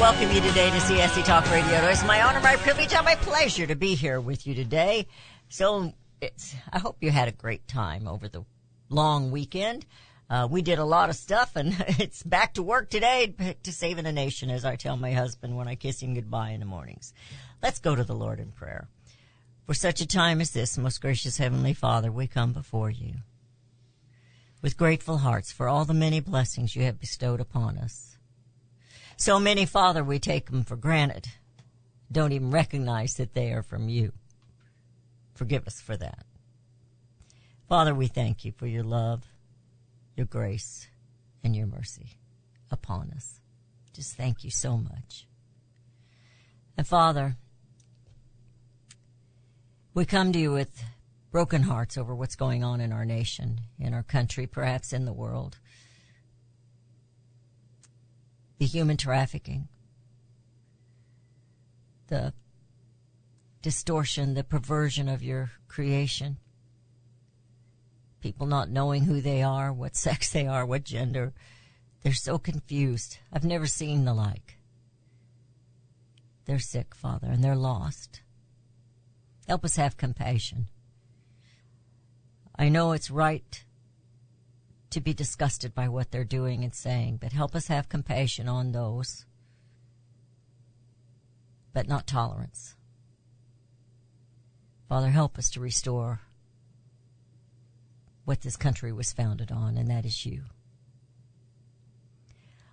welcome you today to CSC Talk Radio. It's my honor, my privilege, and my pleasure to be here with you today. So it's, I hope you had a great time over the long weekend. Uh, we did a lot of stuff and it's back to work today to saving the nation, as I tell my husband when I kiss him goodbye in the mornings. Let's go to the Lord in prayer. For such a time as this, most gracious Heavenly Father, we come before you with grateful hearts for all the many blessings you have bestowed upon us. So many, Father, we take them for granted. Don't even recognize that they are from you. Forgive us for that. Father, we thank you for your love, your grace, and your mercy upon us. Just thank you so much. And Father, we come to you with broken hearts over what's going on in our nation, in our country, perhaps in the world. The human trafficking, the distortion, the perversion of your creation. People not knowing who they are, what sex they are, what gender. They're so confused. I've never seen the like. They're sick, Father, and they're lost. Help us have compassion. I know it's right to be disgusted by what they're doing and saying, but help us have compassion on those, but not tolerance. Father, help us to restore what this country was founded on, and that is you.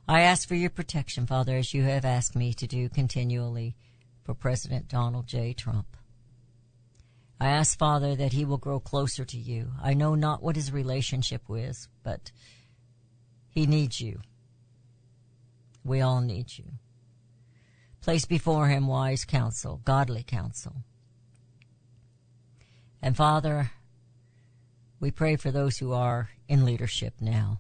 I ask for your protection, Father, as you have asked me to do continually for President Donald J. Trump. I ask, Father, that he will grow closer to you. I know not what his relationship is, but he needs you. We all need you. Place before him wise counsel, godly counsel. And Father, we pray for those who are in leadership now.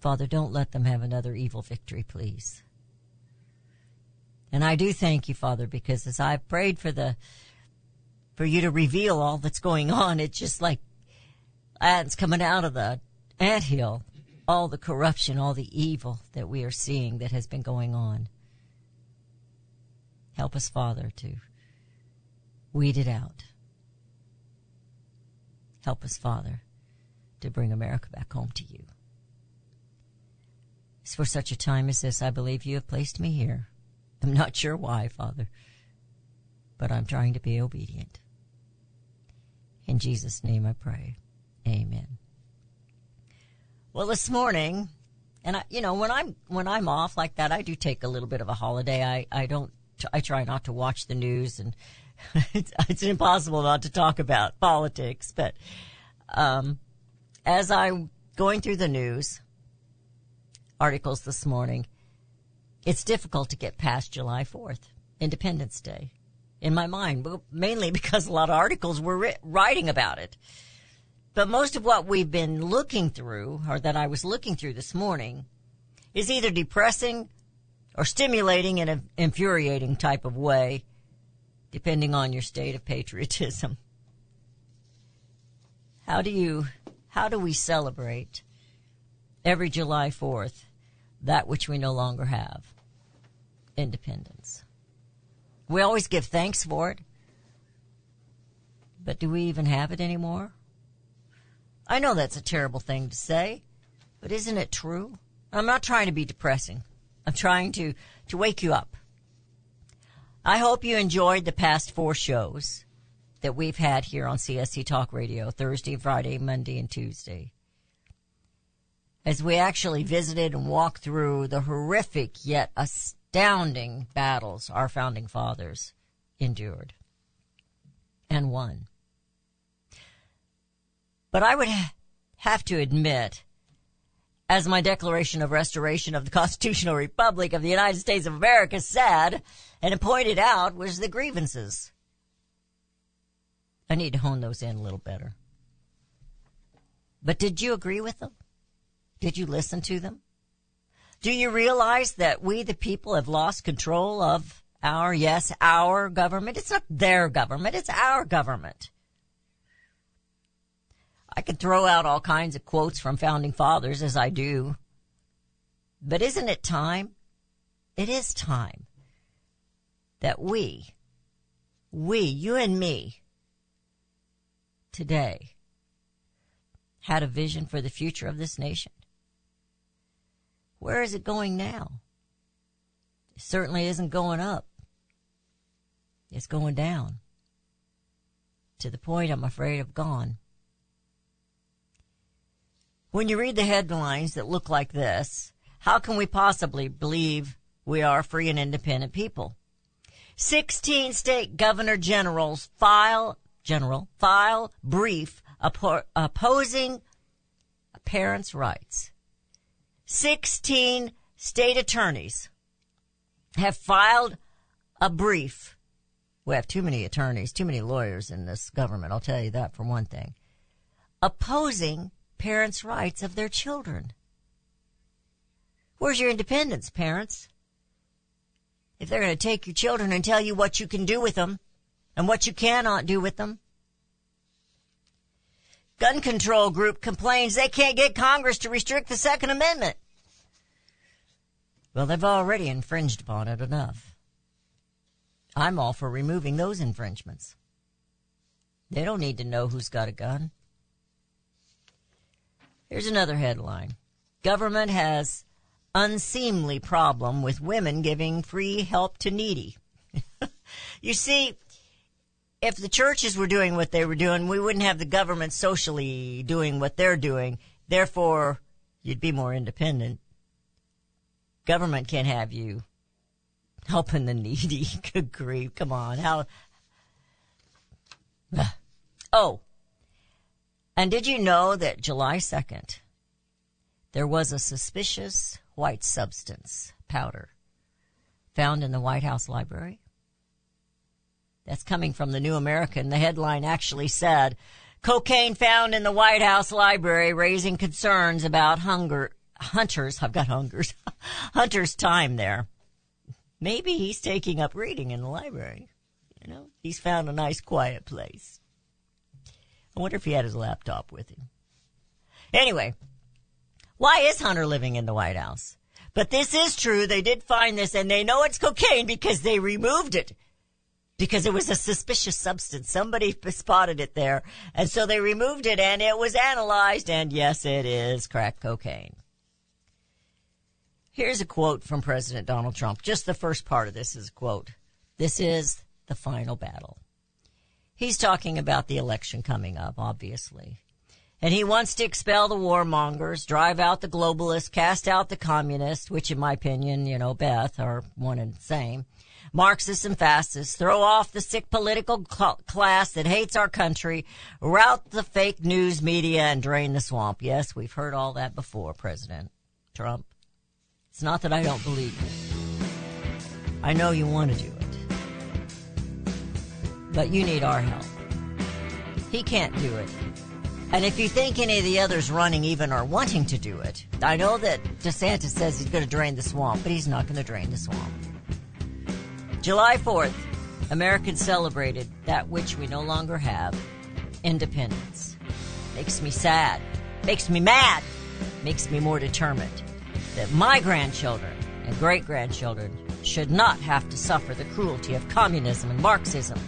Father, don't let them have another evil victory, please. And I do thank you, Father, because as I've prayed for the, for you to reveal all that's going on, it's just like ants coming out of the ant hill. All the corruption, all the evil that we are seeing that has been going on. Help us, Father, to weed it out. Help us, Father, to bring America back home to you. It's for such a time as this, I believe you have placed me here. I'm not sure why, Father, but I'm trying to be obedient. In Jesus' name I pray. Amen. Well, this morning, and I, you know, when I'm, when I'm off like that, I do take a little bit of a holiday. I, I don't, I try not to watch the news and it's, it's impossible not to talk about politics, but, um, as I'm going through the news articles this morning, it's difficult to get past July 4th, Independence Day, in my mind, mainly because a lot of articles were writing about it. But most of what we've been looking through, or that I was looking through this morning, is either depressing or stimulating in an infuriating type of way, depending on your state of patriotism. How do you, how do we celebrate every July 4th that which we no longer have? Independence. We always give thanks for it. But do we even have it anymore? I know that's a terrible thing to say, but isn't it true? I'm not trying to be depressing. I'm trying to, to wake you up. I hope you enjoyed the past four shows that we've had here on CSC Talk Radio, Thursday, Friday, Monday, and Tuesday. As we actually visited and walked through the horrific yet astounding battles our founding fathers endured and won. But I would have to admit, as my Declaration of Restoration of the Constitutional Republic of the United States of America said, and pointed out, was the grievances. I need to hone those in a little better. But did you agree with them? Did you listen to them? Do you realize that we, the people, have lost control of our, yes, our government? It's not their government, it's our government. I could throw out all kinds of quotes from founding fathers as I do. But isn't it time? It is time that we, we, you and me, today, had a vision for the future of this nation. Where is it going now? It certainly isn't going up. It's going down. To the point I'm afraid of gone. When you read the headlines that look like this, how can we possibly believe we are free and independent people? 16 state governor generals file, general, file brief opposing parents' rights. 16 state attorneys have filed a brief. We have too many attorneys, too many lawyers in this government, I'll tell you that for one thing. Opposing parents' rights of their children. Where's your independence, parents? If they're going to take your children and tell you what you can do with them and what you cannot do with them. Gun control group complains they can't get Congress to restrict the Second Amendment. Well, they've already infringed upon it enough. I'm all for removing those infringements. They don't need to know who's got a gun. Here's another headline. Government has unseemly problem with women giving free help to needy. you see, if the churches were doing what they were doing, we wouldn't have the government socially doing what they're doing. Therefore, you'd be more independent. Government can't have you helping the needy. Good grief. Come on. How? Oh, and did you know that July 2nd, there was a suspicious white substance, powder, found in the White House library? That's coming from the New American. The headline actually said, cocaine found in the White House library raising concerns about hunger, hunters, I've got hungers, hunters time there. Maybe he's taking up reading in the library. You know, he's found a nice quiet place. I wonder if he had his laptop with him. Anyway, why is Hunter living in the White House? But this is true. They did find this and they know it's cocaine because they removed it. Because it was a suspicious substance. Somebody spotted it there. And so they removed it and it was analyzed and yes, it is crack cocaine. Here's a quote from President Donald Trump. Just the first part of this is a quote. This is the final battle. He's talking about the election coming up, obviously. And he wants to expel the warmongers, drive out the globalists, cast out the communists, which in my opinion, you know, Beth are one and the same. Marxists and fascists, throw off the sick political cl- class that hates our country, rout the fake news media and drain the swamp. Yes, we've heard all that before, President Trump. It's not that I don't believe you. I know you want to do it but you need our help. He can't do it. And if you think any of the others running even are wanting to do it, I know that DeSantis says he's going to drain the swamp, but he's not going to drain the swamp. July 4th, Americans celebrated that which we no longer have independence. Makes me sad, makes me mad, makes me more determined that my grandchildren and great grandchildren should not have to suffer the cruelty of communism and Marxism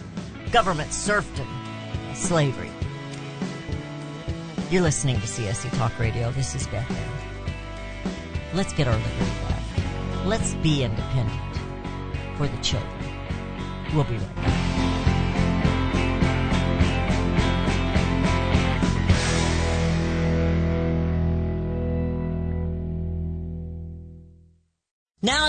government serfdom, slavery. You're listening to CSC Talk Radio. This is Beth Ann. Let's get our liberty back. Let's be independent for the children. We'll be right back. Now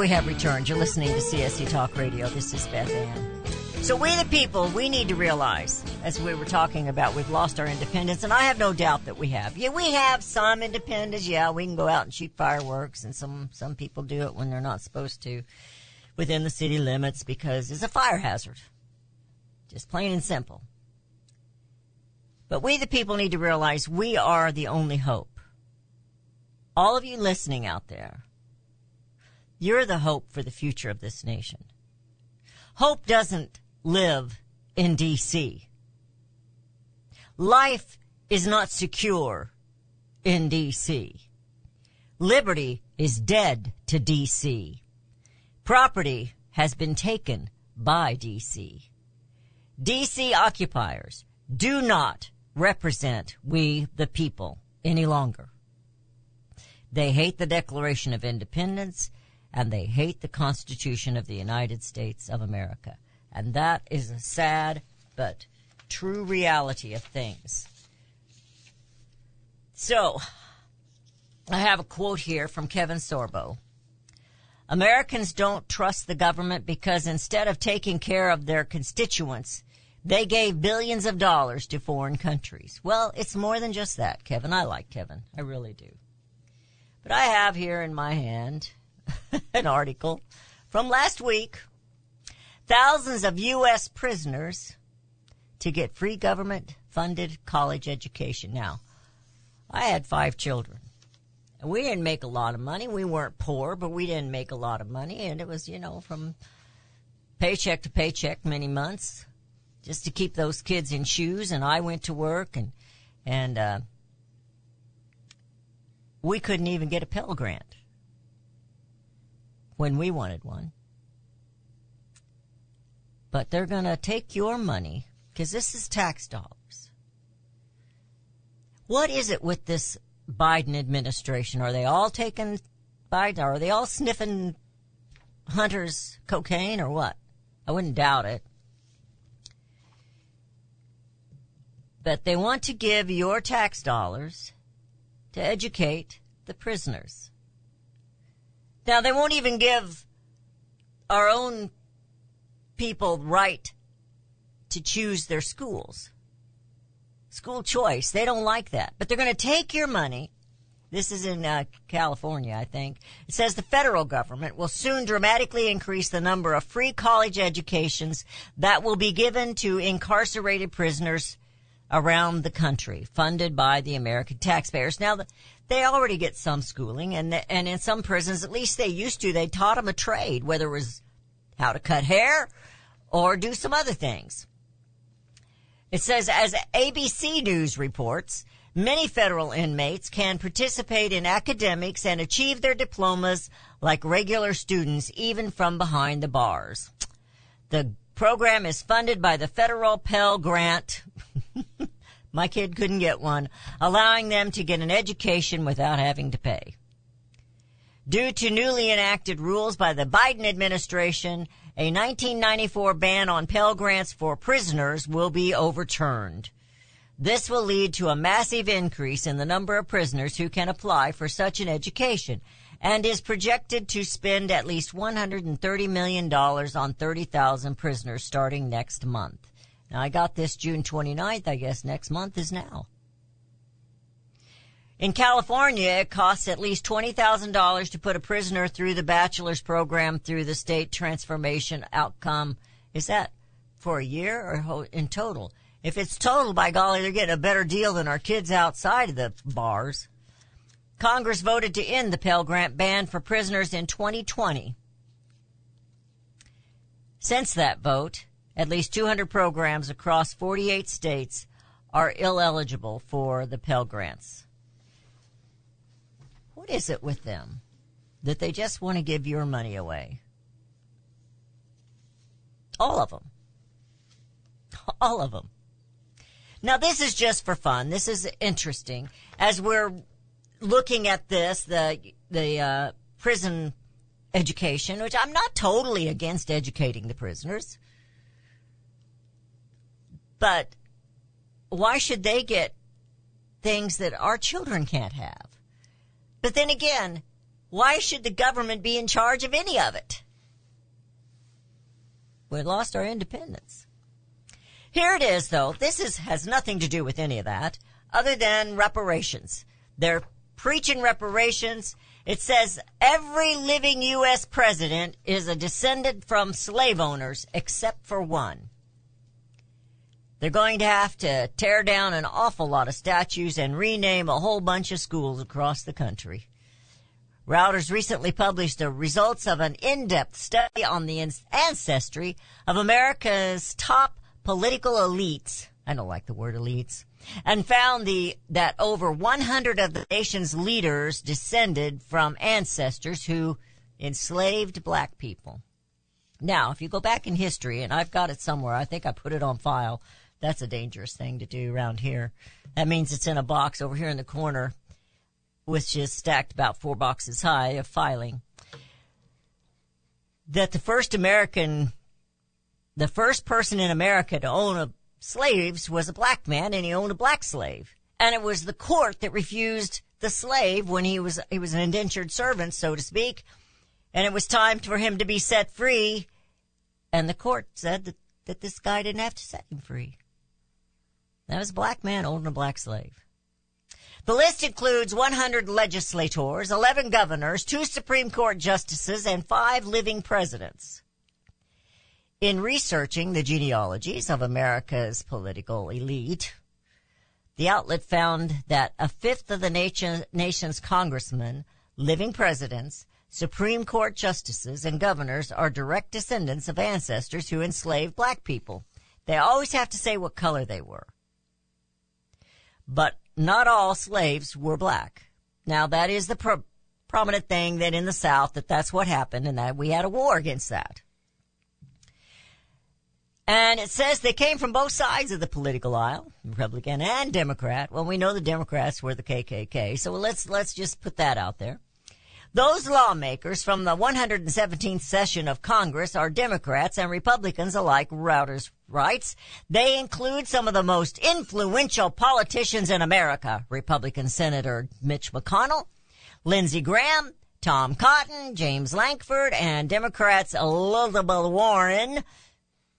We have returned. You're listening to CSC Talk Radio. This is Beth Ann. So we the people, we need to realize, as we were talking about, we've lost our independence, and I have no doubt that we have. Yeah, we have some independence. Yeah, we can go out and shoot fireworks, and some some people do it when they're not supposed to, within the city limits because it's a fire hazard. Just plain and simple. But we the people need to realize we are the only hope. All of you listening out there, you're the hope for the future of this nation. Hope doesn't live in DC. Life is not secure in DC. Liberty is dead to DC. Property has been taken by DC. DC occupiers do not represent we the people any longer. They hate the Declaration of Independence and they hate the Constitution of the United States of America. And that is a sad but true reality of things. So, I have a quote here from Kevin Sorbo. Americans don't trust the government because instead of taking care of their constituents, they gave billions of dollars to foreign countries. Well, it's more than just that, Kevin. I like Kevin. I really do. But I have here in my hand an article from last week. Thousands of U.S. prisoners to get free government funded college education. Now, I had five children. We didn't make a lot of money. We weren't poor, but we didn't make a lot of money. And it was, you know, from paycheck to paycheck many months. just to keep those kids in shoes. And I went to work and, and, uh, we couldn't even get a Pell Grant when we wanted one. But they're going to take your money because this is tax dollars. What is it with this Biden administration? Are they all taking Biden? Are they all sniffing Hunter's cocaine or what? I wouldn't doubt it. But they want to give your tax dollars to educate the prisoners. Now they won't even give our own people right to choose their schools. School choice. They don't like that. But they're going to take your money. This is in uh, California, I think. It says the federal government will soon dramatically increase the number of free college educations that will be given to incarcerated prisoners around the country, funded by the American taxpayers. Now, they already get some schooling, and and in some prisons, at least they used to, they taught them a trade, whether it was how to cut hair or do some other things. It says, as ABC News reports, many federal inmates can participate in academics and achieve their diplomas like regular students, even from behind the bars. The program is funded by the federal Pell Grant. My kid couldn't get one, allowing them to get an education without having to pay. Due to newly enacted rules by the Biden administration, a 1994 ban on Pell Grants for prisoners will be overturned. This will lead to a massive increase in the number of prisoners who can apply for such an education and is projected to spend at least $130 million on 30,000 prisoners starting next month. Now I got this June 29th. I guess next month is now. In California, it costs at least $20,000 to put a prisoner through the bachelor's program through the state transformation outcome. Is that for a year or in total? If it's total, by golly, they're getting a better deal than our kids outside of the bars. Congress voted to end the Pell Grant ban for prisoners in 2020. Since that vote, at least 200 programs across 48 states are ineligible for the Pell Grants. What is it with them that they just want to give your money away? All of them. All of them. Now this is just for fun. This is interesting as we're looking at this, the, the, uh, prison education, which I'm not totally against educating the prisoners. But why should they get things that our children can't have? But then again, why should the government be in charge of any of it? We lost our independence. Here it is though. This is, has nothing to do with any of that other than reparations. They're preaching reparations. It says every living U.S. president is a descendant from slave owners except for one. They're going to have to tear down an awful lot of statues and rename a whole bunch of schools across the country. Reuters recently published the results of an in-depth study on the ancestry of America's top political elites. I don't like the word elites. And found the, that over 100 of the nation's leaders descended from ancestors who enslaved black people. Now, if you go back in history, and I've got it somewhere, I think I put it on file, that's a dangerous thing to do around here. That means it's in a box over here in the corner, which is stacked about four boxes high of filing. That the first American, the first person in America to own a slaves was a black man and he owned a black slave. And it was the court that refused the slave when he was, he was an indentured servant, so to speak. And it was time for him to be set free. And the court said that, that this guy didn't have to set him free. That was a black man owning a black slave. The list includes 100 legislators, 11 governors, two Supreme Court justices, and five living presidents. In researching the genealogies of America's political elite, the outlet found that a fifth of the nation, nation's congressmen, living presidents, Supreme Court justices, and governors are direct descendants of ancestors who enslaved black people. They always have to say what color they were. But not all slaves were black. Now that is the pro- prominent thing that in the South that that's what happened and that we had a war against that. And it says they came from both sides of the political aisle, Republican and Democrat. Well, we know the Democrats were the KKK, so let's, let's just put that out there. Those lawmakers from the 117th session of Congress are Democrats and Republicans alike, Reuters writes. They include some of the most influential politicians in America. Republican Senator Mitch McConnell, Lindsey Graham, Tom Cotton, James Lankford, and Democrats Elizabeth Warren.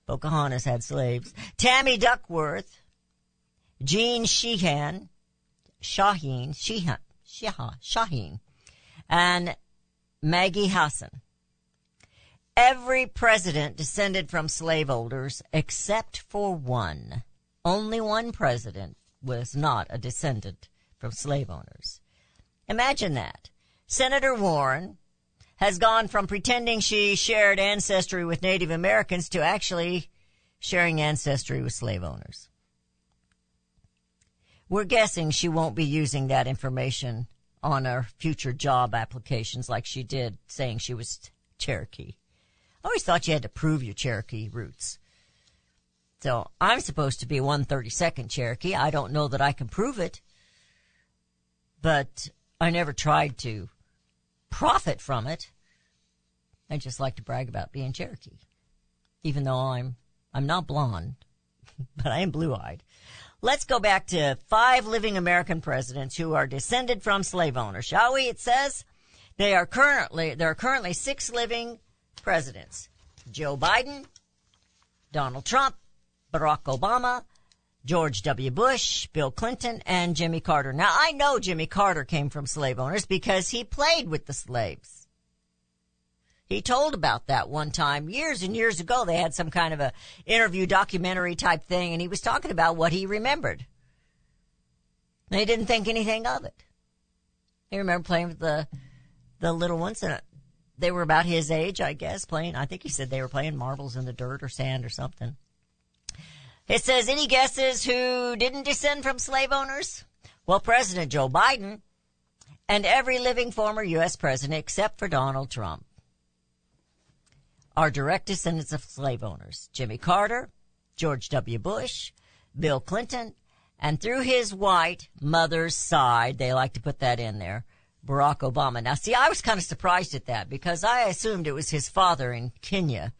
Pocahontas had slaves. Tammy Duckworth, Jeanne Sheehan, Shaheen, Sheehan, Sheehan, Shaheen, and Maggie Hassan. Every president descended from slaveholders except for one. Only one president was not a descendant from slave owners. Imagine that. Senator Warren has gone from pretending she shared ancestry with Native Americans to actually sharing ancestry with slave owners. We're guessing she won't be using that information on her future job applications like she did saying she was Cherokee. I always thought you had to prove your Cherokee roots. So I'm supposed to be 132nd Cherokee. I don't know that I can prove it, but I never tried to profit from it. I just like to brag about being Cherokee, even though I'm I'm not blonde, but I am blue-eyed. Let's go back to five living American presidents who are descended from slave owners, shall we? It says they are currently there are currently six living presidents: Joe Biden, Donald Trump, Barack Obama, George W. Bush, Bill Clinton, and Jimmy Carter. Now I know Jimmy Carter came from slave owners because he played with the slaves. He told about that one time years and years ago. They had some kind of a interview documentary type thing and he was talking about what he remembered. They didn't think anything of it. He remembered playing with the, the little ones and uh, they were about his age, I guess, playing, I think he said they were playing marbles in the dirt or sand or something. It says, any guesses who didn't descend from slave owners? Well, President Joe Biden and every living former U.S. president except for Donald Trump are direct descendants of slave owners. Jimmy Carter, George W. Bush, Bill Clinton, and through his white mother's side, they like to put that in there, Barack Obama. Now see, I was kind of surprised at that because I assumed it was his father in Kenya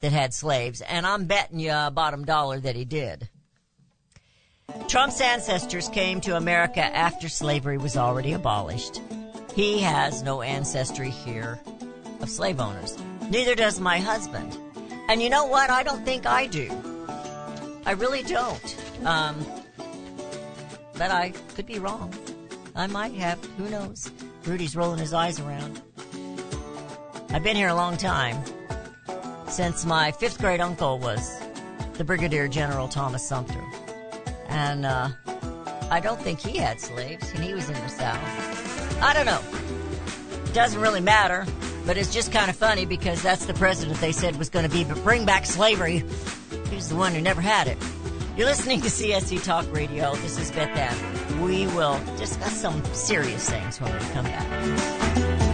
that had slaves, and I'm betting you a bottom dollar that he did. Trump's ancestors came to America after slavery was already abolished. He has no ancestry here of slave owners. Neither does my husband. And you know what? I don't think I do. I really don't. Um, but I could be wrong. I might have. Who knows? Rudy's rolling his eyes around. I've been here a long time. Since my fifth grade uncle was the Brigadier General Thomas Sumter. And, uh, I don't think he had slaves and he was in the South. I don't know. Doesn't really matter. But it's just kind of funny because that's the president they said was going to be but bring back slavery. He's the one who never had it. You're listening to CSC Talk Radio. This is Beth Ann. We will discuss some serious things when we come back.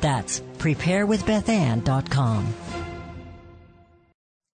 That's preparewithbethann.com.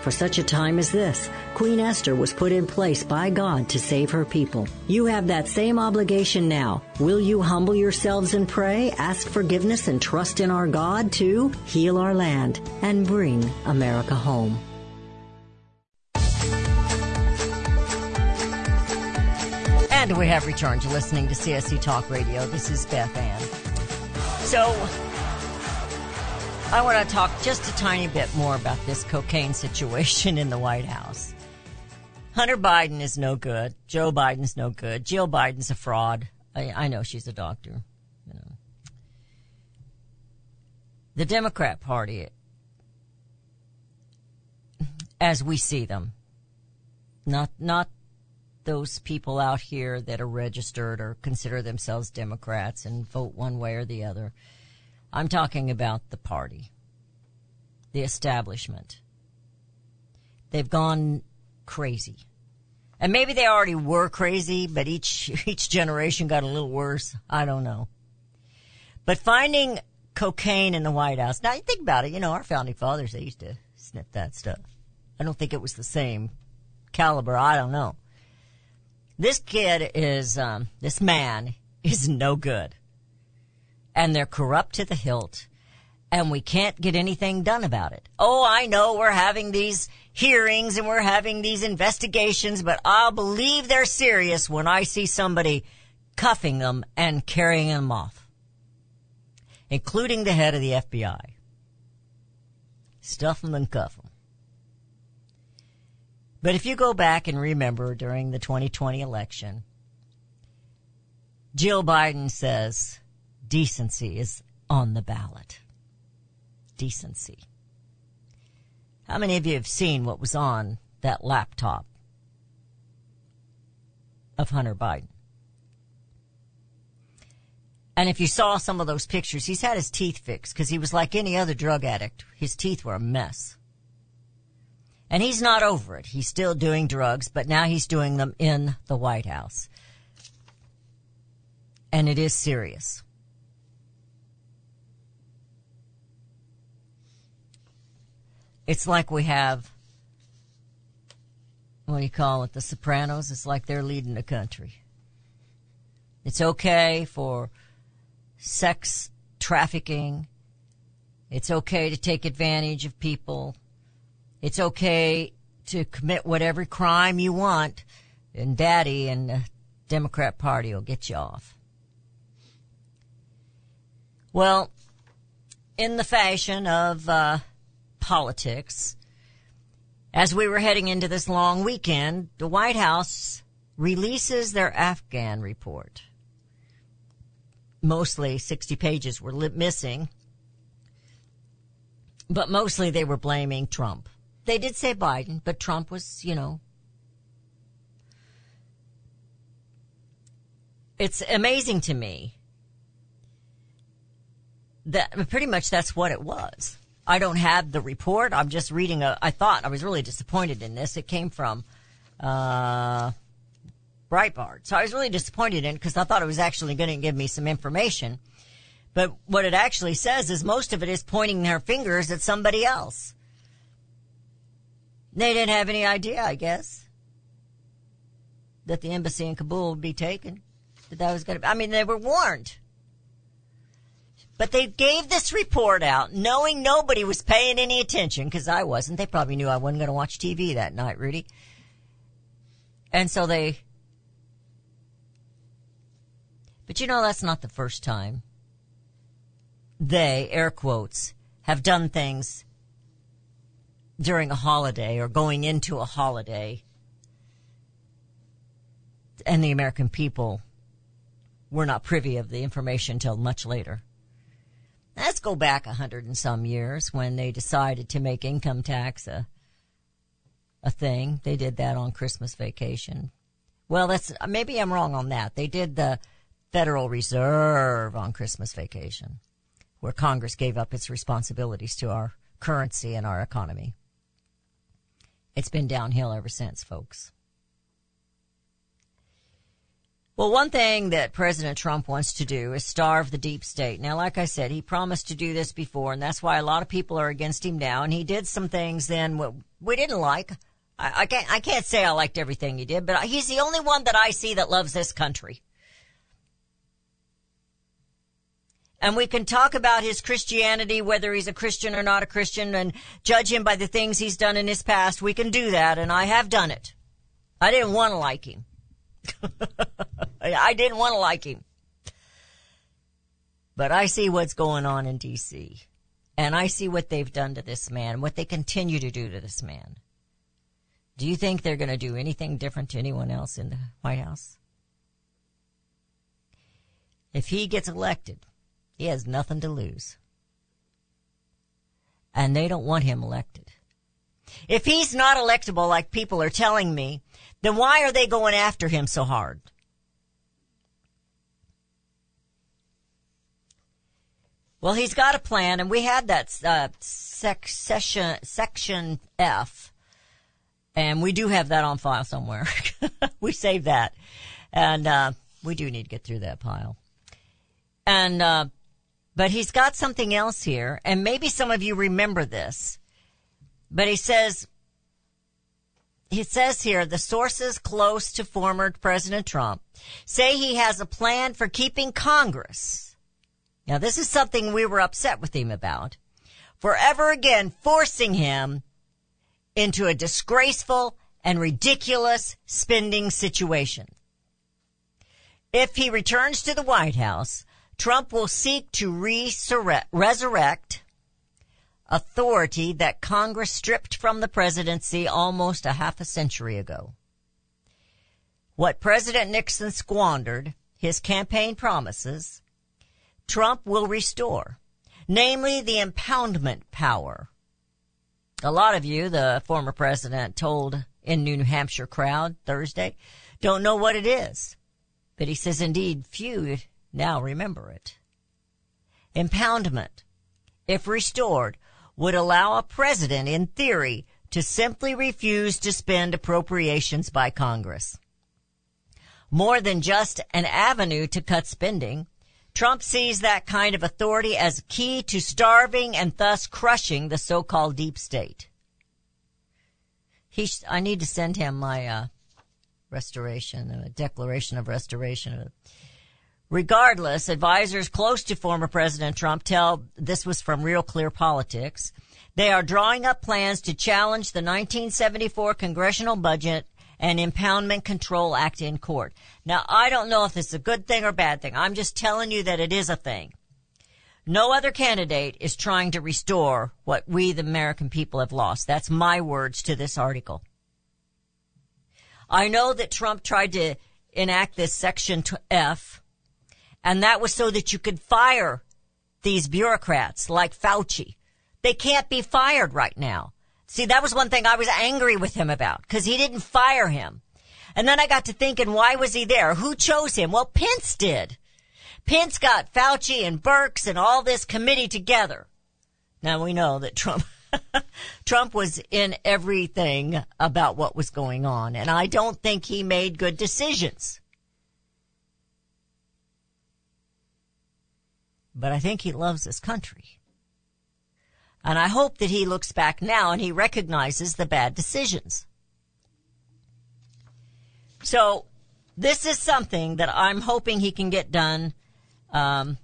For such a time as this, Queen Esther was put in place by God to save her people. You have that same obligation now. Will you humble yourselves and pray, ask forgiveness, and trust in our God to heal our land and bring America home? And we have returned to listening to CSC Talk Radio. This is Beth Ann. So, I want to talk just a tiny bit more about this cocaine situation in the White House. Hunter Biden is no good. Joe Biden's no good. Jill Biden's a fraud. I, I know she's a doctor. You know. The Democrat Party, as we see them, not not those people out here that are registered or consider themselves Democrats and vote one way or the other. I'm talking about the party, the establishment. They've gone crazy. And maybe they already were crazy, but each, each generation got a little worse. I don't know. But finding cocaine in the White House. Now you think about it, you know, our founding fathers, they used to sniff that stuff. I don't think it was the same caliber. I don't know. This kid is, um, this man is no good and they're corrupt to the hilt and we can't get anything done about it. Oh, I know we're having these hearings and we're having these investigations, but I'll believe they're serious when I see somebody cuffing them and carrying them off, including the head of the FBI. Stuff them and cuff them. But if you go back and remember during the 2020 election, Jill Biden says, decency is on the ballot. Decency. How many of you have seen what was on that laptop of Hunter Biden? And if you saw some of those pictures, he's had his teeth fixed because he was like any other drug addict. His teeth were a mess. And he's not over it. He's still doing drugs, but now he's doing them in the White House. And it is serious. It's like we have, what do you call it, the Sopranos? It's like they're leading the country. It's okay for sex trafficking. It's okay to take advantage of people. It's okay to commit whatever crime you want, and Daddy and the Democrat Party will get you off. Well, in the fashion of uh, politics, as we were heading into this long weekend, the White House releases their Afghan report mostly 60 pages were missing, but mostly they were blaming Trump. They did say Biden, but Trump was, you know, it's amazing to me that pretty much that's what it was. I don't have the report. I'm just reading a, I thought I was really disappointed in this. It came from, uh, Breitbart. So I was really disappointed in because I thought it was actually going to give me some information. But what it actually says is most of it is pointing their fingers at somebody else. They didn't have any idea, I guess, that the embassy in Kabul would be taken. That that was going to. I mean, they were warned. But they gave this report out knowing nobody was paying any attention because I wasn't. They probably knew I wasn't going to watch TV that night, Rudy. And so they but you know, that's not the first time they, air quotes, have done things during a holiday or going into a holiday and the American people were not privy of the information until much later. Let's go back a hundred and some years when they decided to make income tax a a thing. They did that on Christmas vacation. Well, that's maybe I'm wrong on that. They did the Federal Reserve on Christmas vacation, where Congress gave up its responsibilities to our currency and our economy. It's been downhill ever since, folks. Well, one thing that President Trump wants to do is starve the deep state. Now, like I said, he promised to do this before, and that's why a lot of people are against him now. And he did some things then we didn't like. I, I can't, I can't say I liked everything he did, but he's the only one that I see that loves this country. and we can talk about his Christianity, whether he's a Christian or not a Christian, and judge him by the things he's done in his past. We can do that, and I have done it. I didn't want to like him. I didn't want to like him. But I see what's going on in D.C. And I see what they've done to this man, what they continue to do to this man. Do you think they're going to do anything different to anyone else in the White House? If he gets elected, he has nothing to lose. And they don't want him elected. If he's not electable like people are telling me, then why are they going after him so hard? Well, he's got a plan, and we had that uh, sec- session, section F, and we do have that on file somewhere. we saved that, and uh, we do need to get through that pile. And uh, but he's got something else here, and maybe some of you remember this. But he says, he says here, the sources close to former President Trump say he has a plan for keeping Congress. Now this is something we were upset with him about. Forever again forcing him into a disgraceful and ridiculous spending situation. If he returns to the White House, Trump will seek to resurrect authority that Congress stripped from the presidency almost a half a century ago. What President Nixon squandered, his campaign promises, Trump will restore, namely the impoundment power A lot of you, the former president told in New Hampshire crowd Thursday, don't know what it is. But he says indeed few now remember it. Impoundment, if restored, would allow a president in theory to simply refuse to spend appropriations by Congress. More than just an avenue to cut spending, Trump sees that kind of authority as key to starving and thus crushing the so-called deep state. He, I need to send him my uh, restoration, a declaration of restoration. Regardless, advisors close to former President Trump tell this was from Real Clear Politics. They are drawing up plans to challenge the 1974 congressional budget and Impoundment Control Act in court. Now, I don't know if this is a good thing or bad thing. I'm just telling you that it is a thing. No other candidate is trying to restore what we, the American people, have lost. That's my words to this article. I know that Trump tried to enact this Section F, and that was so that you could fire these bureaucrats like Fauci. They can't be fired right now. See, that was one thing I was angry with him about because he didn't fire him. And then I got to thinking, why was he there? Who chose him? Well, Pence did. Pence got Fauci and Birx and all this committee together. Now we know that Trump, Trump was in everything about what was going on, and I don't think he made good decisions. But I think he loves his country. And I hope that he looks back now and he recognizes the bad decisions. So this is something that I'm hoping he can get done, um,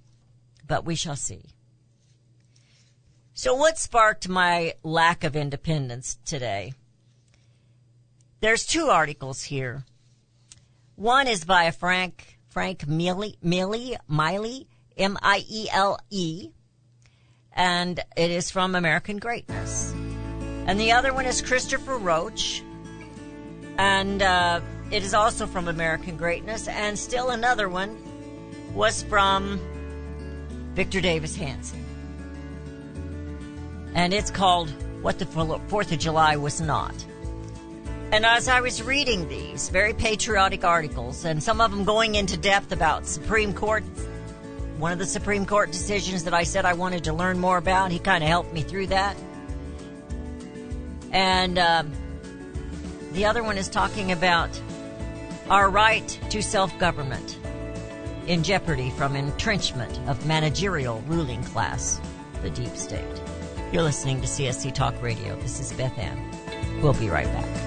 but we shall see. So what sparked my lack of independence today? There's two articles here. One is by Frank Frank Miley Miley Miley M I E L E and it is from American Greatness. And the other one is Christopher Roach, and uh, it is also from American Greatness. And still another one was from Victor Davis Hanson, and it's called "What the Fourth of July Was Not." And as I was reading these very patriotic articles, and some of them going into depth about Supreme Court one of the Supreme Court decisions that I said I wanted to learn more about. He kind of helped me through that. And um, the other one is talking about our right to self government in jeopardy from entrenchment of managerial ruling class, the deep state. You're listening to CSC Talk Radio. This is Beth Ann. We'll be right back.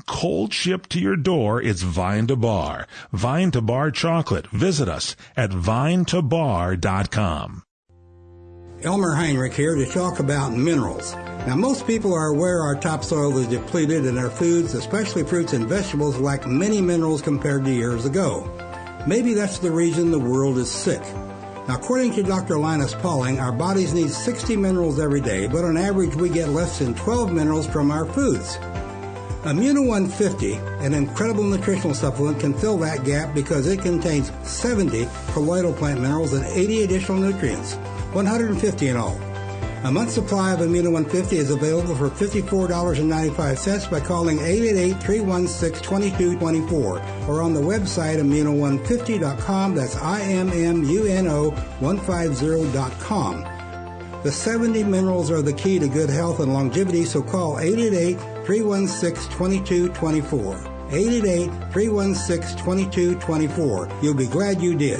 Cold shipped to your door, it's Vine to Bar. Vine to Bar chocolate. Visit us at vinetobar.com. Elmer Heinrich here to talk about minerals. Now, most people are aware our topsoil is depleted and our foods, especially fruits and vegetables, lack many minerals compared to years ago. Maybe that's the reason the world is sick. Now, according to Dr. Linus Pauling, our bodies need 60 minerals every day, but on average we get less than 12 minerals from our foods. Immuno 150, an incredible nutritional supplement, can fill that gap because it contains 70 colloidal plant minerals and 80 additional nutrients. 150 in all. A month's supply of Immuno 150 is available for $54.95 by calling 888-316-2224 or on the website immuno150.com. That's I-M-M-U-N-O 150.com. The 70 minerals are the key to good health and longevity, so call 888 316 2224. 888 316 2224. You'll be glad you did.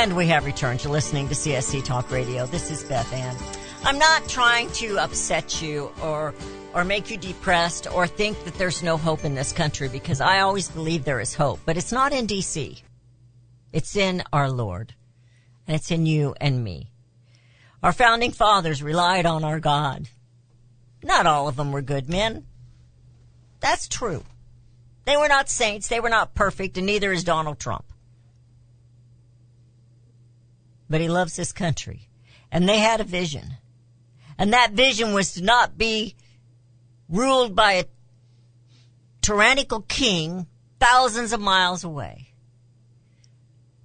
And we have returned to listening to CSC Talk Radio. This is Beth Ann. I'm not trying to upset you or or make you depressed or think that there's no hope in this country because I always believe there is hope, but it's not in DC. It's in our Lord. And it's in you and me. Our founding fathers relied on our God. Not all of them were good men. That's true. They were not saints, they were not perfect, and neither is Donald Trump. But he loves this country. And they had a vision. And that vision was to not be ruled by a tyrannical king thousands of miles away.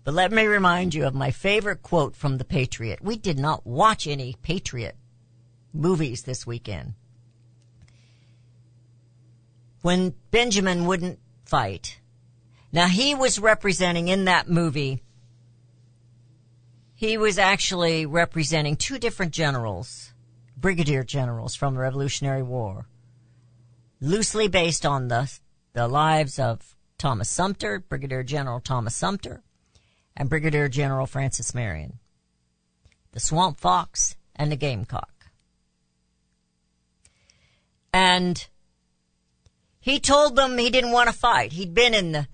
But let me remind you of my favorite quote from The Patriot. We did not watch any Patriot movies this weekend. When Benjamin wouldn't fight. Now he was representing in that movie, he was actually representing two different generals, brigadier generals from the Revolutionary War loosely based on the, the lives of Thomas Sumter, Brigadier General Thomas Sumter, and Brigadier General Francis Marion. The Swamp Fox and the Gamecock. And he told them he didn't want to fight. He'd been in the,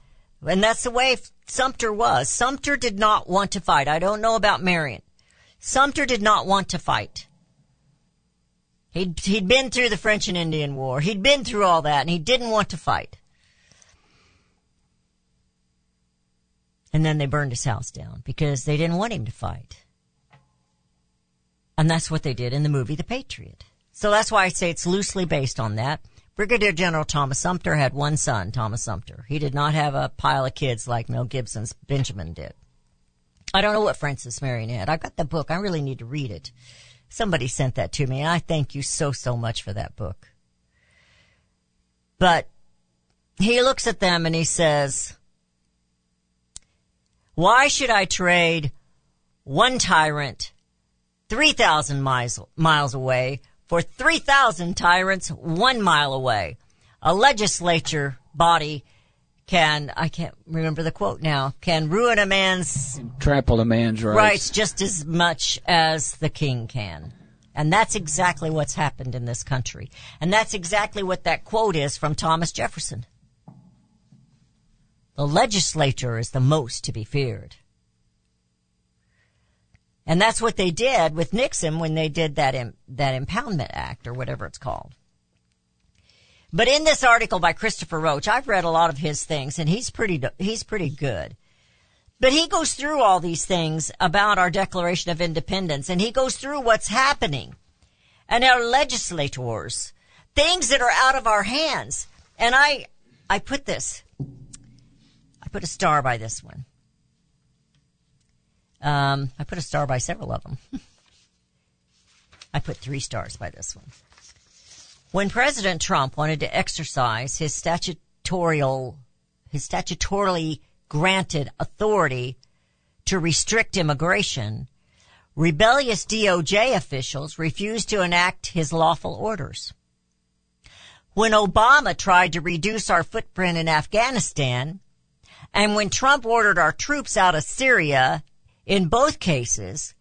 and that's the way Sumter was. Sumter did not want to fight. I don't know about Marion. Sumter did not want to fight. He'd, he'd been through the French and Indian War. He'd been through all that and he didn't want to fight. And then they burned his house down because they didn't want him to fight. And that's what they did in the movie The Patriot. So that's why I say it's loosely based on that. Brigadier General Thomas Sumter had one son, Thomas Sumter. He did not have a pile of kids like Mel Gibson's Benjamin did. I don't know what Francis Marion had. I've got the book. I really need to read it. Somebody sent that to me. and I thank you so, so much for that book. But he looks at them and he says, why should I trade one tyrant 3,000 miles, miles away for 3,000 tyrants one mile away? A legislature body can, I can't remember the quote now, can ruin a man's, trample a man's rights. rights just as much as the king can. And that's exactly what's happened in this country. And that's exactly what that quote is from Thomas Jefferson. The legislature is the most to be feared. And that's what they did with Nixon when they did that, Im- that impoundment act or whatever it's called. But in this article by Christopher Roach, I've read a lot of his things and he's pretty, he's pretty good. But he goes through all these things about our Declaration of Independence and he goes through what's happening and our legislators, things that are out of our hands. And I, I put this, I put a star by this one. Um, I put a star by several of them. I put three stars by this one. When President Trump wanted to exercise his statutorial, his statutorily granted authority to restrict immigration, rebellious DOJ officials refused to enact his lawful orders. When Obama tried to reduce our footprint in Afghanistan, and when Trump ordered our troops out of Syria, in both cases,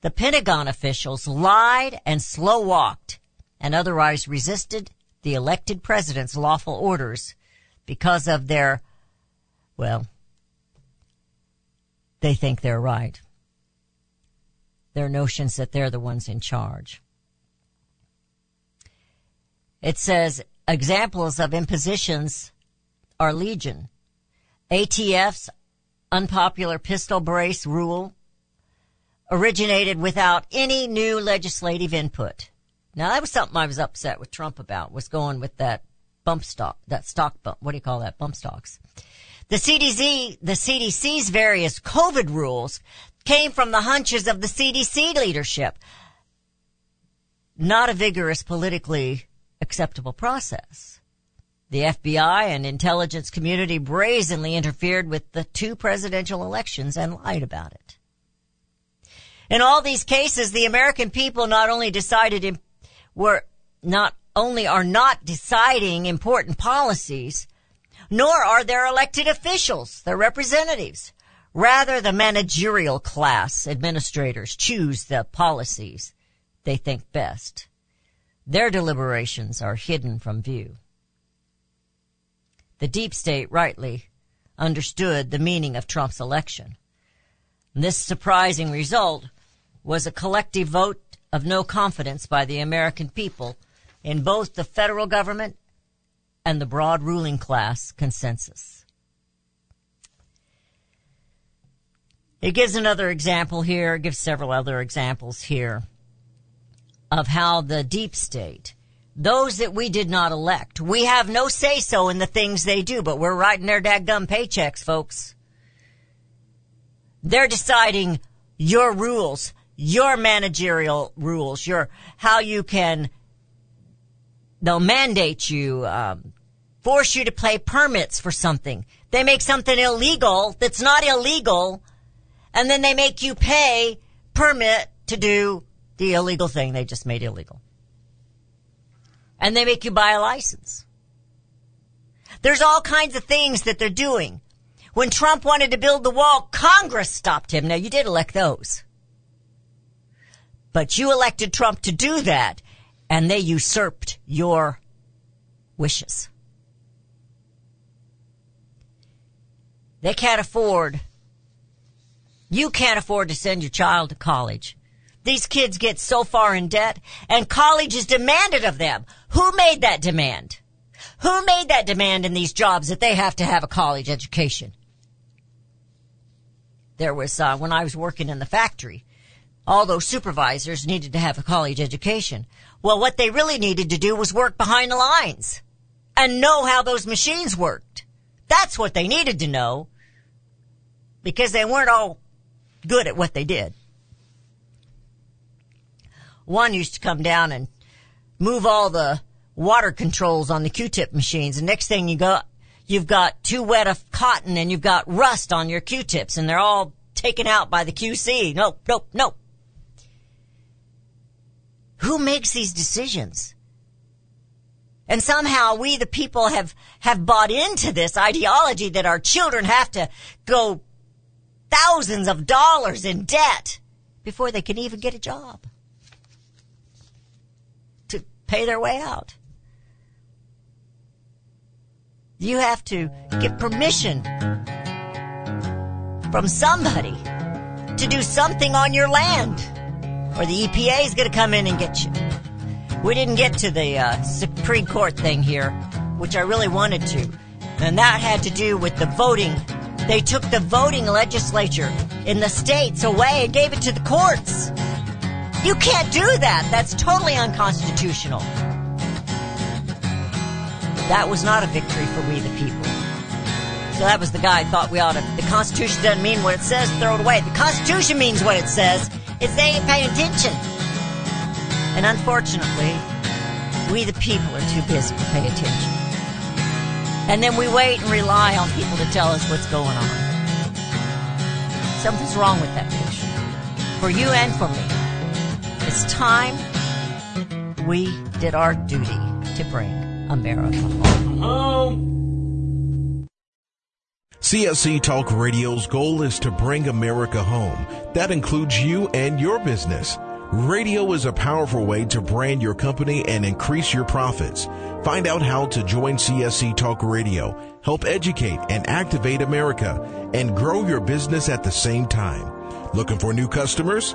the Pentagon officials lied and slow walked and otherwise resisted the elected president's lawful orders because of their, well, they think they're right. Their notions that they're the ones in charge. It says examples of impositions are legion. ATF's unpopular pistol brace rule originated without any new legislative input. Now that was something I was upset with Trump about, was going with that bump stock, that stock bump, what do you call that, bump stocks. The CDC, the CDC's various COVID rules came from the hunches of the CDC leadership. Not a vigorous politically acceptable process. The FBI and intelligence community brazenly interfered with the two presidential elections and lied about it. In all these cases, the American people not only decided were not only are not deciding important policies, nor are their elected officials, their representatives. Rather, the managerial class administrators choose the policies they think best. Their deliberations are hidden from view. The deep state rightly understood the meaning of Trump's election. This surprising result was a collective vote of no confidence by the American people in both the federal government and the broad ruling class consensus. It gives another example here, it gives several other examples here of how the deep state those that we did not elect. We have no say so in the things they do, but we're writing their dadgum paychecks, folks. They're deciding your rules, your managerial rules, your, how you can, they'll mandate you, um, force you to pay permits for something. They make something illegal that's not illegal, and then they make you pay permit to do the illegal thing they just made illegal and they make you buy a license. There's all kinds of things that they're doing. When Trump wanted to build the wall, Congress stopped him. Now you did elect those. But you elected Trump to do that and they usurped your wishes. They can't afford, you can't afford to send your child to college. These kids get so far in debt and college is demanded of them. Who made that demand? Who made that demand in these jobs that they have to have a college education? There was, uh, when I was working in the factory, all those supervisors needed to have a college education. Well, what they really needed to do was work behind the lines and know how those machines worked. That's what they needed to know because they weren't all good at what they did. One used to come down and move all the water controls on the Q-tip machines. And next thing you got, you've got too wet of cotton and you've got rust on your Q-tips and they're all taken out by the QC. Nope, nope, nope. Who makes these decisions? And somehow we, the people, have, have bought into this ideology that our children have to go thousands of dollars in debt before they can even get a job pay their way out. You have to get permission from somebody to do something on your land, or the EPA is going to come in and get you. We didn't get to the uh, Supreme Court thing here, which I really wanted to, and that had to do with the voting. They took the voting legislature in the states away and gave it to the courts. You can't do that. That's totally unconstitutional. That was not a victory for we the people. So that was the guy who thought we ought to. The Constitution doesn't mean what it says, throw it away. The Constitution means what it says. It's they ain't paying attention. And unfortunately, we the people are too busy to pay attention. And then we wait and rely on people to tell us what's going on. Something's wrong with that picture. For you and for me. It's time we did our duty to bring America home. CSC Talk Radio's goal is to bring America home. That includes you and your business. Radio is a powerful way to brand your company and increase your profits. Find out how to join CSC Talk Radio, help educate and activate America, and grow your business at the same time. Looking for new customers?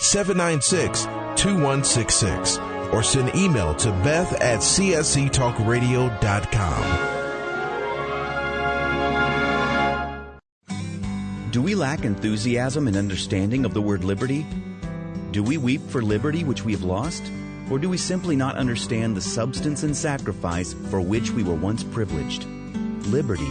796 2166 or send email to beth at csctalkradio.com. Do we lack enthusiasm and understanding of the word liberty? Do we weep for liberty which we have lost? Or do we simply not understand the substance and sacrifice for which we were once privileged? Liberty.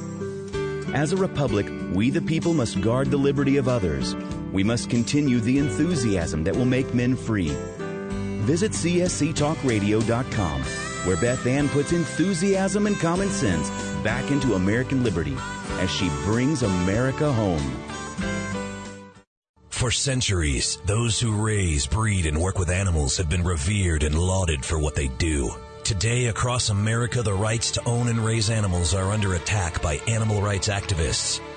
As a republic, we the people must guard the liberty of others. We must continue the enthusiasm that will make men free. Visit csctalkradio.com, where Beth Ann puts enthusiasm and common sense back into American liberty as she brings America home. For centuries, those who raise, breed, and work with animals have been revered and lauded for what they do. Today, across America, the rights to own and raise animals are under attack by animal rights activists